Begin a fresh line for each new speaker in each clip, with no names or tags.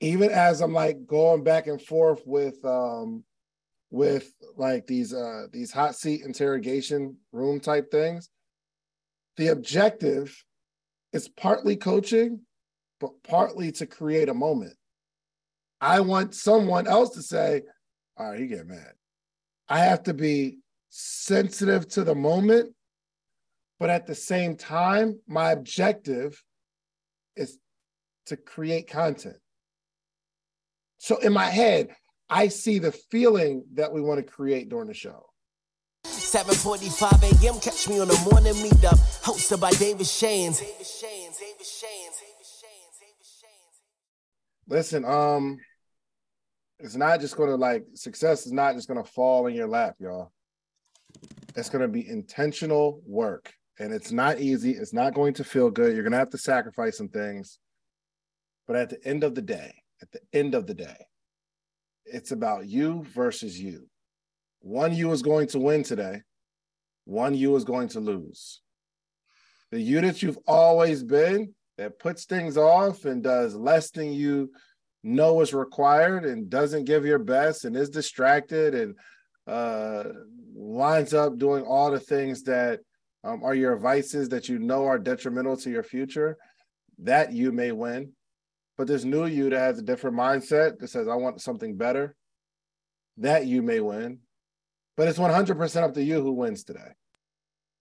even as I'm like going back and forth with um with like these uh these hot seat interrogation room type things, the objective is partly coaching, but partly to create a moment. I want someone else to say, all right, you get mad. I have to be sensitive to the moment, but at the same time, my objective is to create content. So in my head, I see the feeling that we want to create during the show. 7:45 a.m. Catch me on the morning meetup, hosted by David Shands. Listen, um, it's not just gonna like success is not just gonna fall in your lap, y'all. It's gonna be intentional work, and it's not easy. It's not going to feel good. You're gonna have to sacrifice some things, but at the end of the day, at the end of the day, it's about you versus you. One you is going to win today, one you is going to lose. The you that you've always been that puts things off and does less than you know is required and doesn't give your best and is distracted and uh, winds up doing all the things that um, are your vices that you know are detrimental to your future, that you may win. But this new you that has a different mindset that says, I want something better, that you may win. But it's 100% up to you who wins today.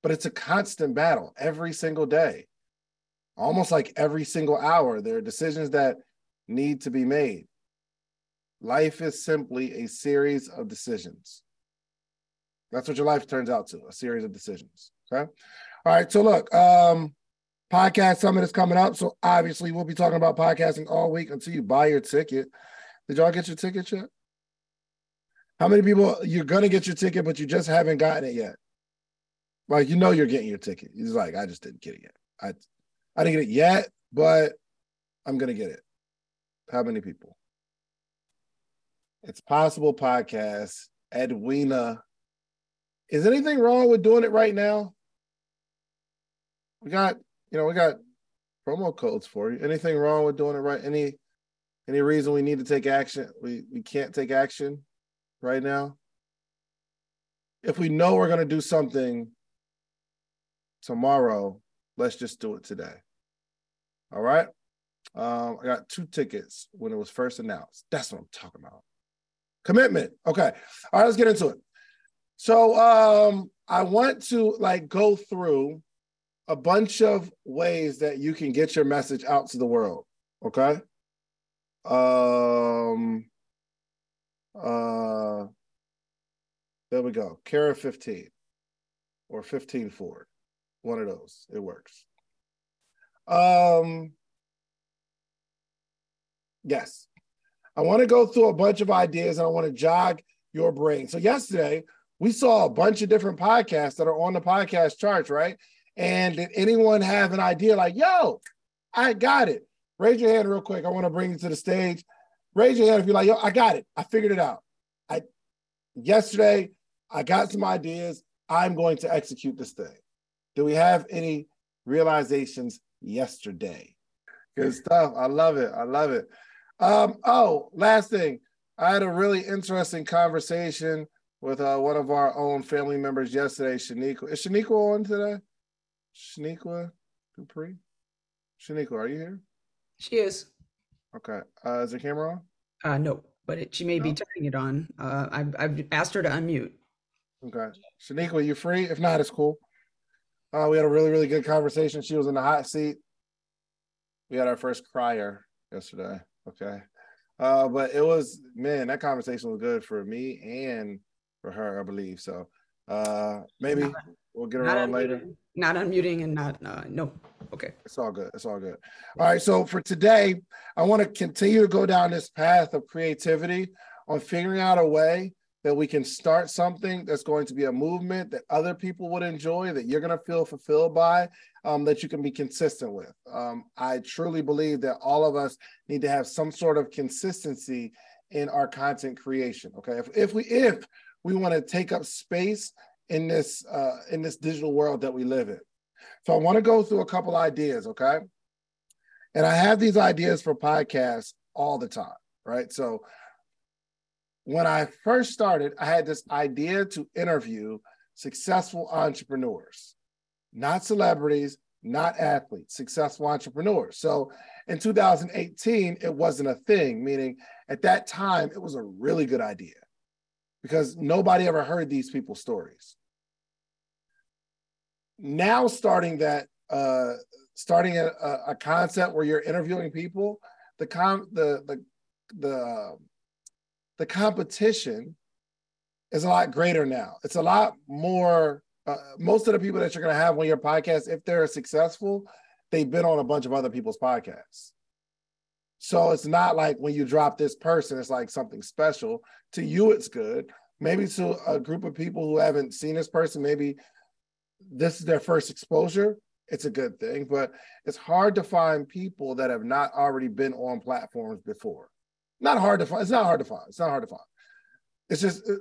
But it's a constant battle every single day, almost like every single hour. There are decisions that need to be made. Life is simply a series of decisions. That's what your life turns out to a series of decisions. Okay. All right. So, look, um, Podcast Summit is coming up. So obviously we'll be talking about podcasting all week until you buy your ticket. Did y'all get your ticket yet? How many people you're gonna get your ticket, but you just haven't gotten it yet? Like you know you're getting your ticket. He's like, I just didn't get it yet. I I didn't get it yet, but I'm gonna get it. How many people? It's possible podcast. Edwina. Is anything wrong with doing it right now? We got you know, we got promo codes for you. Anything wrong with doing it right? Any any reason we need to take action? We we can't take action right now. If we know we're gonna do something tomorrow, let's just do it today. All right. Um, I got two tickets when it was first announced. That's what I'm talking about. Commitment. Okay. All right, let's get into it. So um I want to like go through a bunch of ways that you can get your message out to the world. Okay. Um uh there we go. Kara 15 or 15 Ford. One of those. It works. Um yes. I want to go through a bunch of ideas and I want to jog your brain. So yesterday we saw a bunch of different podcasts that are on the podcast charts, right? And did anyone have an idea like, yo, I got it? Raise your hand real quick. I want to bring you to the stage. Raise your hand if you're like, yo, I got it. I figured it out. I yesterday I got some ideas. I'm going to execute this thing. Do we have any realizations yesterday? Good stuff. I love it. I love it. Um, oh, last thing. I had a really interesting conversation with uh, one of our own family members yesterday, Shaniqua. Is Shaniqua on today? Shaniqua Dupree? Shaniqua, are you here?
She is.
Okay. Uh, is the camera on?
Uh, no, but it, she may no? be turning it on. Uh, I've, I've asked her to unmute.
Okay. Shaniqua, you free? If not, it's cool. Uh, we had a really, really good conversation. She was in the hot seat. We had our first crier yesterday. Okay. Uh, but it was, man, that conversation was good for me and for her, I believe. So uh, maybe we'll get her on later
not unmuting and not uh, no. Okay.
It's all good. It's all good. All right. So for today, I want to continue to go down this path of creativity on figuring out a way that we can start something that's going to be a movement that other people would enjoy, that you're going to feel fulfilled by, um, that you can be consistent with. Um, I truly believe that all of us need to have some sort of consistency in our content creation. Okay. If, if we if we want to take up space in this uh, in this digital world that we live in. So I want to go through a couple ideas, okay? And I have these ideas for podcasts all the time, right? So when I first started, I had this idea to interview successful entrepreneurs, not celebrities, not athletes, successful entrepreneurs. So in 2018, it wasn't a thing, meaning at that time, it was a really good idea because nobody ever heard these people's stories. Now, starting that, uh, starting a, a concept where you're interviewing people, the com the the the the competition is a lot greater now. It's a lot more uh, most of the people that you're going to have on your podcast, if they're successful, they've been on a bunch of other people's podcasts. So it's not like when you drop this person, it's like something special. To you, it's good. Maybe to a group of people who haven't seen this person, maybe this is their first exposure. It's a good thing, but it's hard to find people that have not already been on platforms before. Not hard to find. It's not hard to find. It's not hard to find. It's just uh,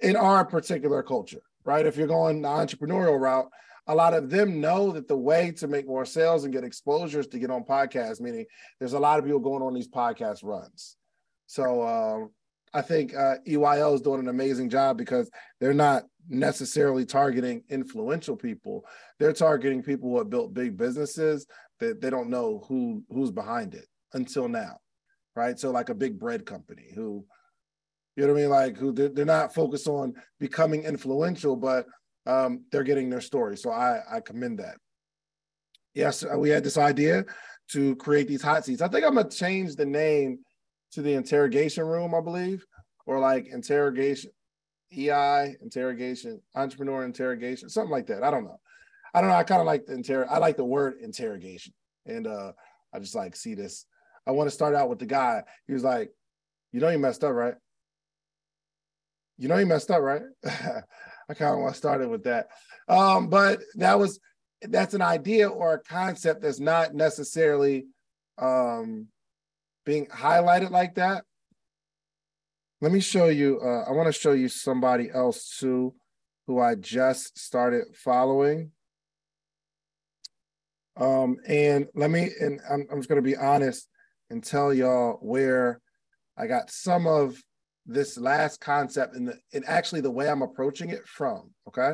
in our particular culture right? If you're going the entrepreneurial route, a lot of them know that the way to make more sales and get exposures to get on podcasts, meaning there's a lot of people going on these podcast runs. So um, I think uh, EYL is doing an amazing job because they're not necessarily targeting influential people. They're targeting people who have built big businesses that they don't know who who's behind it until now, right? So like a big bread company who you know what I mean? Like who they're, they're not focused on becoming influential, but um, they're getting their story. So I I commend that. Yes, uh, we had this idea to create these hot seats. I think I'm gonna change the name to the interrogation room, I believe, or like interrogation, EI interrogation, entrepreneur interrogation, something like that. I don't know. I don't know. I kind of like the inter. I like the word interrogation, and uh, I just like see this. I want to start out with the guy. He was like, "You know, you messed up, right?" you know he messed up, right? I kind of want to start it with that. Um, but that was that's an idea or a concept that's not necessarily um, being highlighted like that. Let me show you. Uh, I want to show you somebody else too, who I just started following. Um, and let me, and I'm, I'm just going to be honest and tell y'all where I got some of this last concept and, the, and actually the way I'm approaching it from. Okay.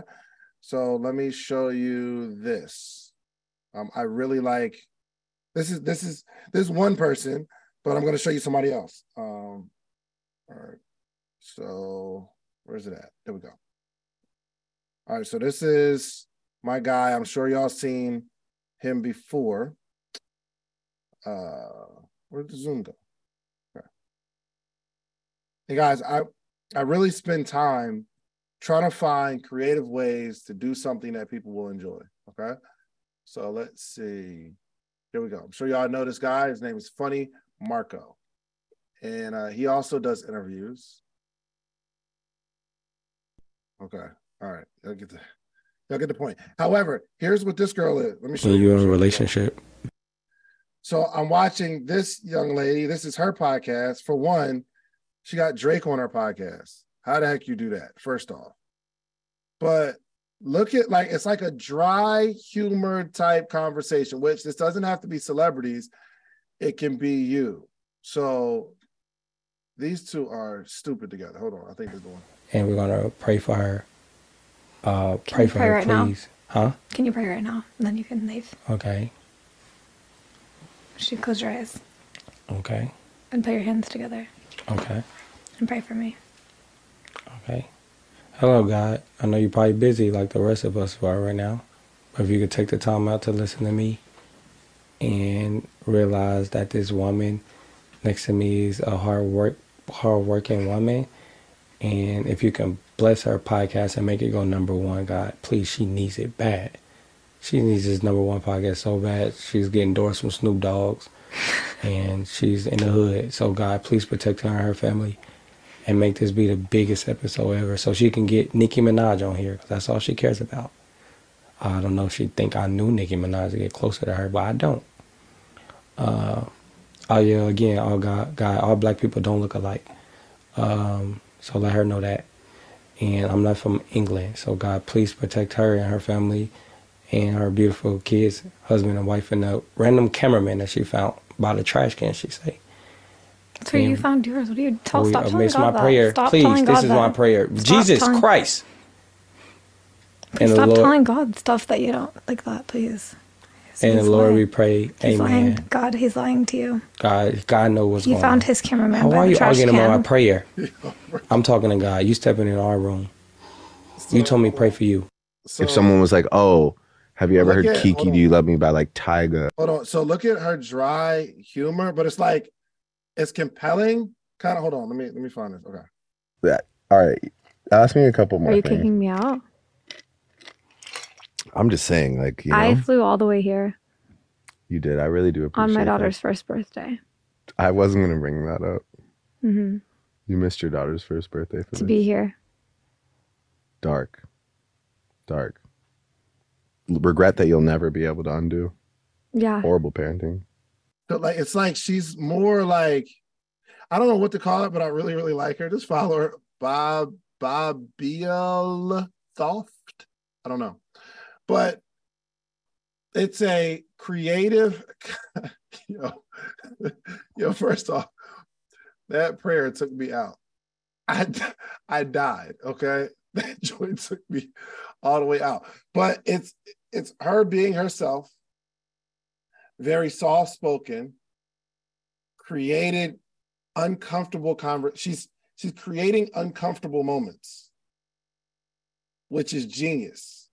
So let me show you this. Um, I really like this is this is this one person, but I'm going to show you somebody else. Um, all right. So where's it at? There we go. All right. So this is my guy. I'm sure y'all seen him before. Uh, where'd the Zoom go? Hey guys, I I really spend time trying to find creative ways to do something that people will enjoy. Okay. So let's see. Here we go. I'm sure y'all know this guy. His name is Funny Marco. And uh, he also does interviews. Okay. All right. Y'all get the y'all get the point. However, here's what this girl is. Let me show
you. You in a relationship.
So I'm watching this young lady. This is her podcast. For one, she got Drake on her podcast. How the heck you do that? First off, but look at like it's like a dry humor type conversation, which this doesn't have to be celebrities. It can be you. So these two are stupid together. Hold on, I think they're going.
And we're gonna pray for her. Uh, pray for pray her, right please. Now? Huh?
Can you pray right now? And then you can leave.
Okay.
Should close your eyes.
Okay.
And put your hands together.
Okay.
And pray for me.
Okay. Hello, God. I know you're probably busy like the rest of us are right now. But if you could take the time out to listen to me and realize that this woman next to me is a hard work hard working woman. And if you can bless her podcast and make it go number one, God, please, she needs it bad. She needs this number one podcast so bad. She's getting doors from Snoop Dogs, and she's in the hood. So God, please protect her and her family and make this be the biggest episode ever so she can get Nicki Minaj on here that's all she cares about. I don't know if she think I knew Nicki Minaj to get closer to her, but I don't. Uh, oh yeah, again, all God, God, all black people don't look alike. Um, so let her know that. And I'm not from England, so God, please protect her and her family and her beautiful kids, husband and wife, and the random cameraman that she found by the trash can. She say,
That's where you found yours. What do you tell?
we
Stop telling
miss
God
my
that.
prayer.
Stop
Please,
telling
this
God
is
that.
my prayer.
Stop
Jesus
telling-
Christ.
Please
And
stop
Lord-
telling God stuff that you don't like that, please.
And the
He's
Lord,
lying.
we pray.
He's
Amen.
lying. God, he's lying to you.
God, God knows what's
You
going
found his cameraman
How
by
are
the
you
trash
arguing about
can.
my prayer? I'm talking to God. You stepping in our room. You told me pray for you.
So,
if someone was like, "Oh, have you ever
Look
heard
at- hold
Kiki
on.
Do You Love Me by like Tyga?"
hold on. So look at her dry humor, but it's like it's compelling. Kind of hold on. Let me let me find this. Okay.
That all right, ask me a couple more
Are you
things.
kicking me out?
I'm just saying, like you know,
I flew all the way here
you did. I really do appreciate
on my
that.
daughter's first birthday
I wasn't gonna bring that up.
hmm
You missed your daughter's first birthday for
to
this.
be here.
dark, dark. Regret that you'll never be able to undo.
Yeah.
Horrible parenting.
So like it's like she's more like I don't know what to call it, but I really really like her. Just follow her, Bob Bob Biel Thoft. I don't know, but it's a creative. you know, you know. First off, that prayer took me out. I I died. Okay, that joy took me all the way out. But it's it's her being herself very soft spoken, created uncomfortable conver- she's she's creating uncomfortable moments, which is genius.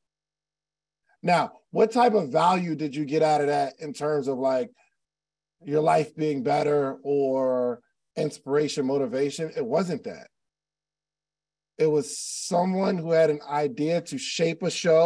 Now, what type of value did you get out of that in terms of like your life being better or inspiration, motivation? It wasn't that. It was someone who had an idea to shape a show.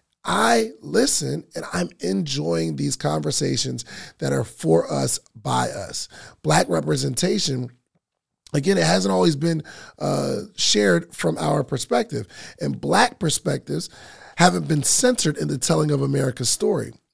I listen and I'm enjoying these conversations that are for us, by us. Black representation again, it hasn't always been uh, shared from our perspective. And Black perspectives haven't been centered in the telling of America's story.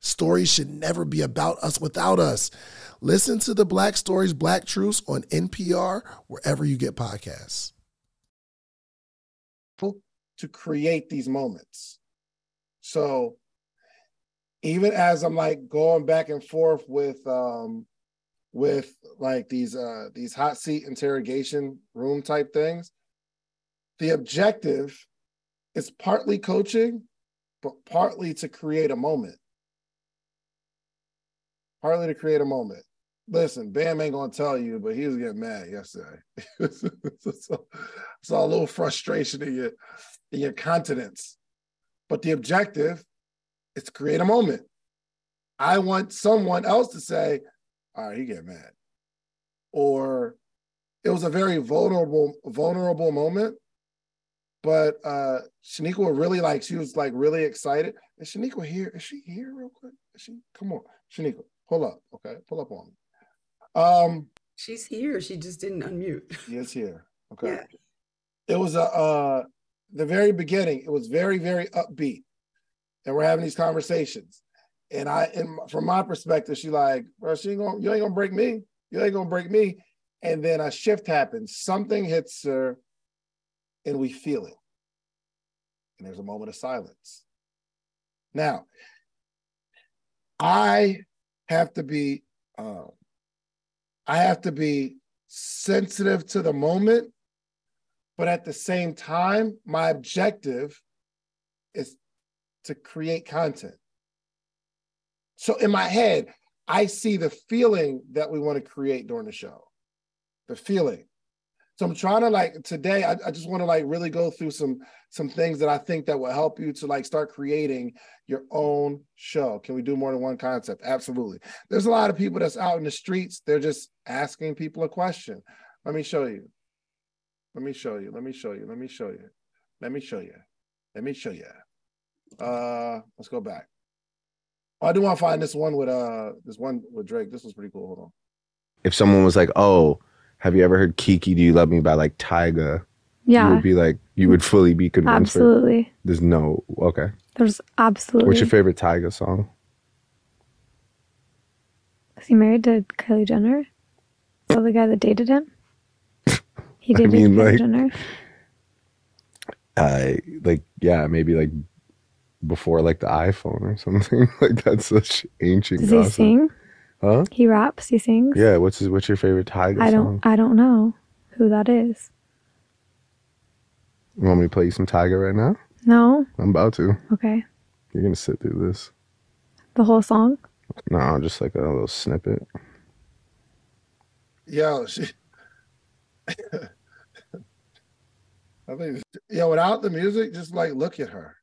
Stories should never be about us without us. Listen to the Black Stories, Black Truths on NPR, wherever you get podcasts.
To create these moments. So even as I'm like going back and forth with um with like these uh these hot seat interrogation room type things, the objective is partly coaching, but partly to create a moment. Partly to create a moment. Listen, Bam ain't gonna tell you, but he was getting mad yesterday. so, a little frustration in your in your countenance. But the objective is to create a moment. I want someone else to say, all right, he get mad. Or it was a very vulnerable, vulnerable moment. But uh Shaniqua really like she was like really excited. Is Shaniqua here? Is she here real quick? Is she come on, Shaniqua, pull up. Okay, pull up on me. Um
She's here. She just didn't unmute.
she is here. Okay.
Yeah.
It was a uh the very beginning, it was very, very upbeat. And we're having these conversations. And I, and from my perspective, she like, bro, she ain't gonna, you ain't gonna break me. You ain't gonna break me. And then a shift happens. Something hits her, and we feel it. And there's a moment of silence. Now, I have to be, um, I have to be sensitive to the moment, but at the same time, my objective is to create content. So in my head, I see the feeling that we want to create during the show, the feeling. So I'm trying to like today, I, I just want to like really go through some some things that I think that will help you to like start creating your own show. Can we do more than one concept? Absolutely. There's a lot of people that's out in the streets. They're just asking people a question. Let me show you. Let me show you. Let me show you. Let me show you. Let me show you. Let me show you. Uh, let's go back. Oh, I do want to find this one with uh this one with Drake. This was pretty cool. Hold on.
If someone was like, "Oh, have you ever heard Kiki Do You Love Me by like Tyga?"
Yeah.
You would be like, you would fully be convinced.
absolutely.
There's no okay.
There's absolutely.
What's your favorite Tyga song?
Is he married to Kylie Jenner? Is that the guy that dated him? He
I
dated
mean,
Kylie
like-
Jenner.
Uh, like yeah, maybe like before like the iPhone or something. like that's such ancient
Does he sing?
Huh?
He raps. He sings.
Yeah. What's his, what's your favorite Tyga
I
song?
don't. I don't know who that is.
You want me to play you some Tyga right now?
No.
I'm about to.
Okay.
You're gonna sit through this.
The whole song.
No, just like a little snippet.
Yo, she. I think, yeah, without the music, just like look at her.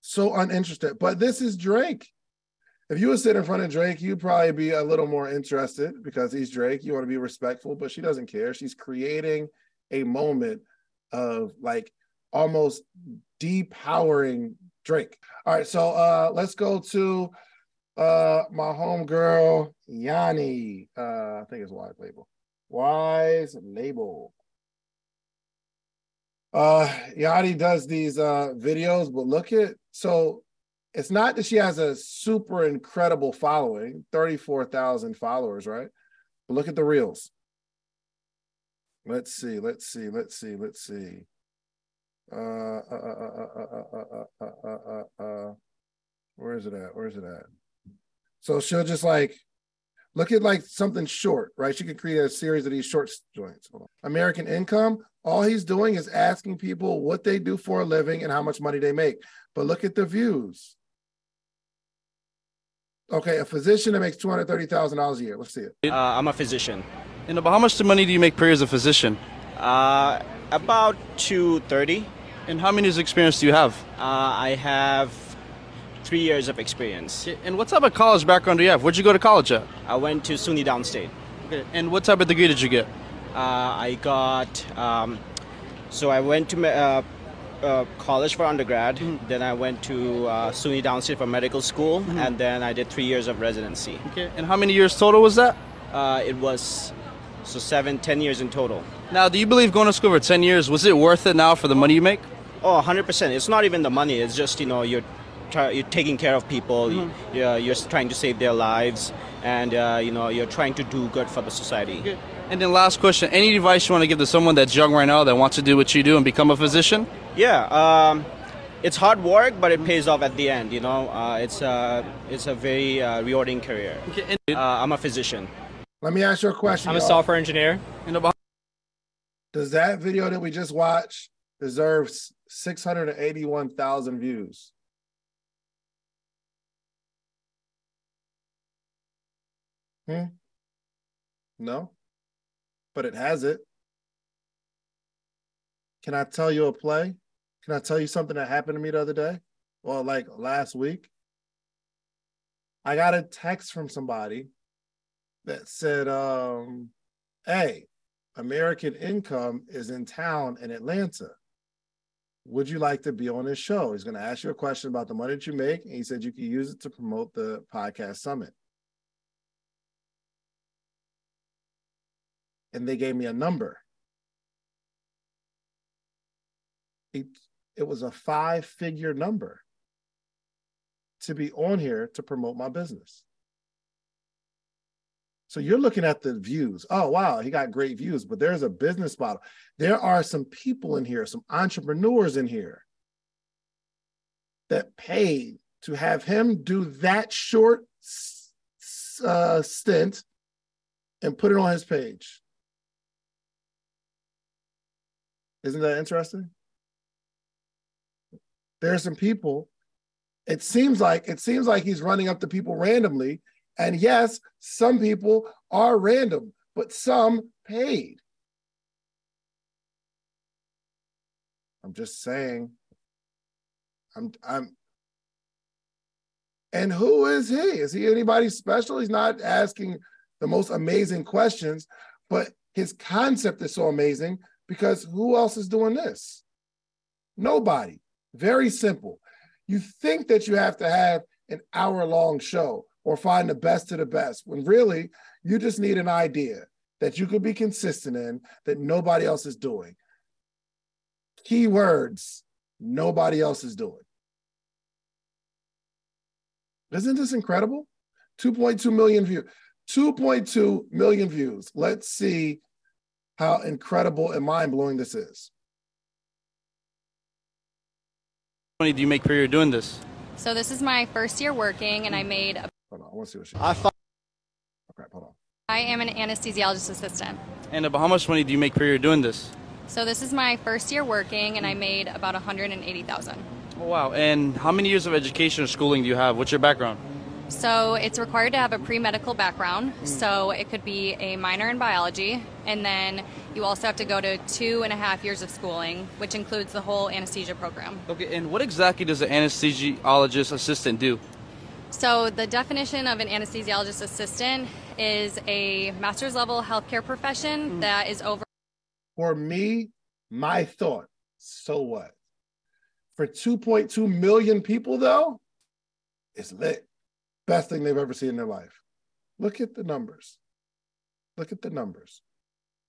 So uninterested. But this is Drake. If you would sit in front of Drake, you'd probably be a little more interested because he's Drake. You want to be respectful, but she doesn't care. She's creating a moment of like almost depowering Drake. All right, so uh let's go to uh my homegirl Yanni. Uh I think it's Wise Label. Wise Label. Uh Yanni does these uh videos, but look at so it's not that she has a super incredible following 34,000 followers, right? But look at the reels. Let's see, let's see, let's see, let's see. Uh, uh, uh, where is it at? Where is it at? So she'll just like look at like something short, right? She could create a series of these short joints. American Income, all he's doing is asking people what they do for a living and how much money they make. But look at the views. Okay, a physician that makes two hundred thirty thousand dollars a year. Let's see it.
Uh, I'm a physician.
You know, but how much money do you make per year as a physician?
Uh, about 230.
And how many years experience do you have?
Uh, I have three years of experience.
And what type of college background do you have? Where'd you go to college at?
I went to SUNY Downstate.
Okay. And what type of degree did you get?
Uh, I got, um, so I went to uh, uh, college for undergrad.
Mm-hmm.
Then I went to uh, SUNY Downstate for medical school. And then I did three years of residency.
Okay. And how many years total was that?
Uh, it was So seven, ten years in total.
Now, do you believe going to school for 10 years, was it worth it now for the money you make?
Oh, 100%. It's not even the money. It's just, you know, you're, try, you're taking care of people.
Mm-hmm.
You're, you're trying to save their lives. And, uh, you know, you're trying to do good for the society.
And then last question, any advice you want to give to someone that's young right now that wants to do what you do and become a physician?
Yeah. Um, it's hard work, but it pays off at the end, you know. Uh, it's, uh, it's a very uh, rewarding career. Uh, I'm a physician.
Let me ask you a question.
I'm a
y'all.
software engineer.
You know,
Does that video that we just watched deserve 681,000 views? Hmm? No, but it has it. Can I tell you a play? Can I tell you something that happened to me the other day? Well, like last week. I got a text from somebody that said, um, hey, American Income is in town in Atlanta. Would you like to be on this show? He's going to ask you a question about the money that you make. And he said you can use it to promote the podcast summit. And they gave me a number. It, it was a five figure number to be on here to promote my business. So you're looking at the views. Oh, wow, he got great views, but there's a business model. There are some people in here, some entrepreneurs in here that paid to have him do that short uh, stint and put it on his page. Isn't that interesting? There are some people. It seems like it seems like he's running up to people randomly and yes, some people are random, but some paid. I'm just saying. I'm I'm and who is he? Is he anybody special? He's not asking the most amazing questions, but his concept is so amazing because who else is doing this? Nobody. Very simple. You think that you have to have an hour long show or find the best of the best when really you just need an idea that you could be consistent in that nobody else is doing. Keywords nobody else is doing. Isn't this incredible? 2.2 million views. 2.2 million views. Let's see how incredible and mind blowing this is.
How much money do you make per year doing this?
So this is my first year working, and I made. A,
Hold on, I want to see what she.
I thought.
Okay, hold on.
I am an anesthesiologist assistant.
And about how much money do you make per year doing this?
So this is my first year working, and I made about 180,000.
Oh, wow. And how many years of education or schooling do you have? What's your background?
So it's required to have a pre-medical background. Hmm. So it could be a minor in biology, and then you also have to go to two and a half years of schooling, which includes the whole anesthesia program.
Okay, and what exactly does an anesthesiologist assistant do?
So the definition of an anesthesiologist assistant is a master's level healthcare profession hmm. that is over.
For me, my thought, so what? For 2.2 million people, though, it's lit. Best thing they've ever seen in their life. Look at the numbers. Look at the numbers.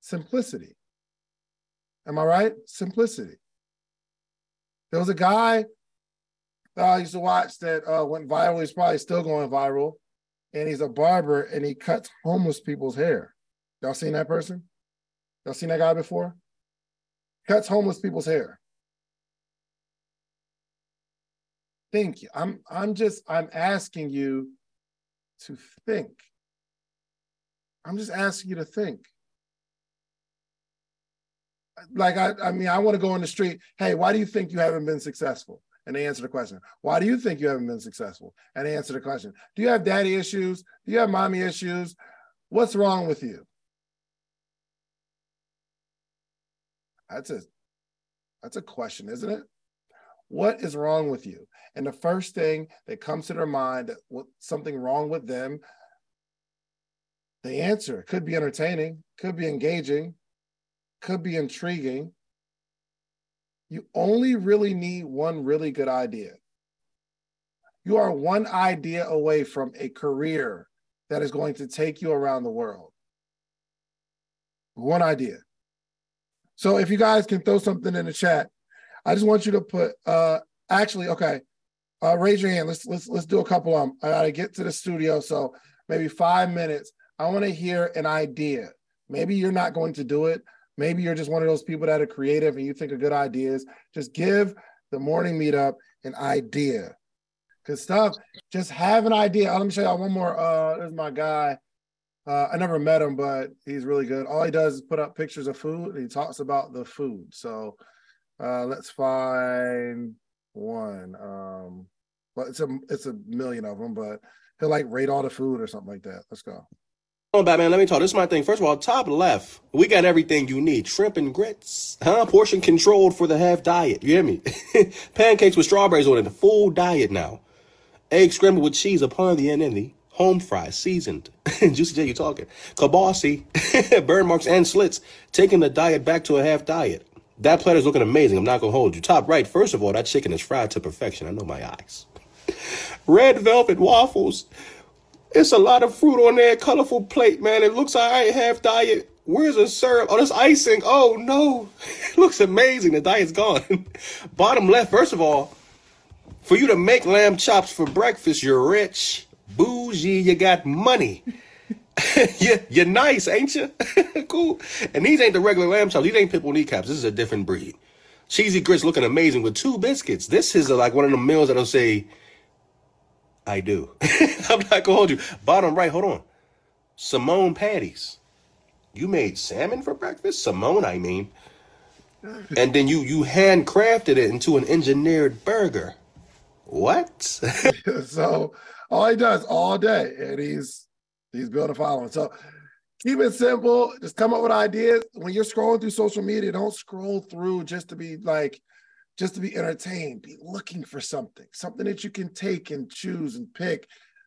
Simplicity. Am I right? Simplicity. There was a guy that I used to watch that uh, went viral. He's probably still going viral. And he's a barber and he cuts homeless people's hair. Y'all seen that person? Y'all seen that guy before? Cuts homeless people's hair. Think. I'm I'm just I'm asking you to think. I'm just asking you to think. Like I, I mean, I want to go in the street. Hey, why do you think you haven't been successful? And they answer the question. Why do you think you haven't been successful? And they answer the question. Do you have daddy issues? Do you have mommy issues? What's wrong with you? That's a that's a question, isn't it? What is wrong with you? And the first thing that comes to their mind that something wrong with them, the answer could be entertaining, could be engaging, could be intriguing. You only really need one really good idea. You are one idea away from a career that is going to take you around the world. One idea. So if you guys can throw something in the chat, I just want you to put uh actually okay. Uh raise your hand. Let's let's let's do a couple of them. I gotta get to the studio. So maybe five minutes. I want to hear an idea. Maybe you're not going to do it. Maybe you're just one of those people that are creative and you think of good ideas. Just give the morning meetup an idea. Good stuff. Just have an idea. let me show y'all one more. Uh, there's my guy. Uh, I never met him, but he's really good. All he does is put up pictures of food. And he talks about the food. So uh, let's find one. Um, but it's a it's a million of them. But he'll like rate all the food or something like that. Let's go.
on, Batman, let me talk. This is my thing. First of all, top left, we got everything you need. Shrimp and grits, huh? Portion controlled for the half diet. You hear me? Pancakes with strawberries on it, the full diet now. Egg scrambled with cheese upon the end the home fries, seasoned. Juicy J, you talking. Kabasi, burn marks and slits, taking the diet back to a half diet. That platter is looking amazing. I'm not gonna hold you. Top right, first of all, that chicken is fried to perfection. I know my eyes. Red velvet waffles. It's a lot of fruit on that colorful plate, man. It looks all right, half diet. Where's the syrup? Oh, there's icing. Oh no. It looks amazing. The diet's gone. Bottom left, first of all, for you to make lamb chops for breakfast, you're rich, bougie, you got money. you, you're nice, ain't you? cool. And these ain't the regular lamb chops. These ain't pitbull kneecaps. This is a different breed. Cheesy grits looking amazing with two biscuits. This is uh, like one of the meals that'll say, I do. I'm not gonna hold you. Bottom right, hold on. Simone patties. You made salmon for breakfast? Simone, I mean. And then you you handcrafted it into an engineered burger. What?
so all he does all day, and he's he's building a following. So keep it simple. Just come up with ideas. When you're scrolling through social media, don't scroll through just to be like, just to be entertained. Be looking for something, something that you can take and choose and pick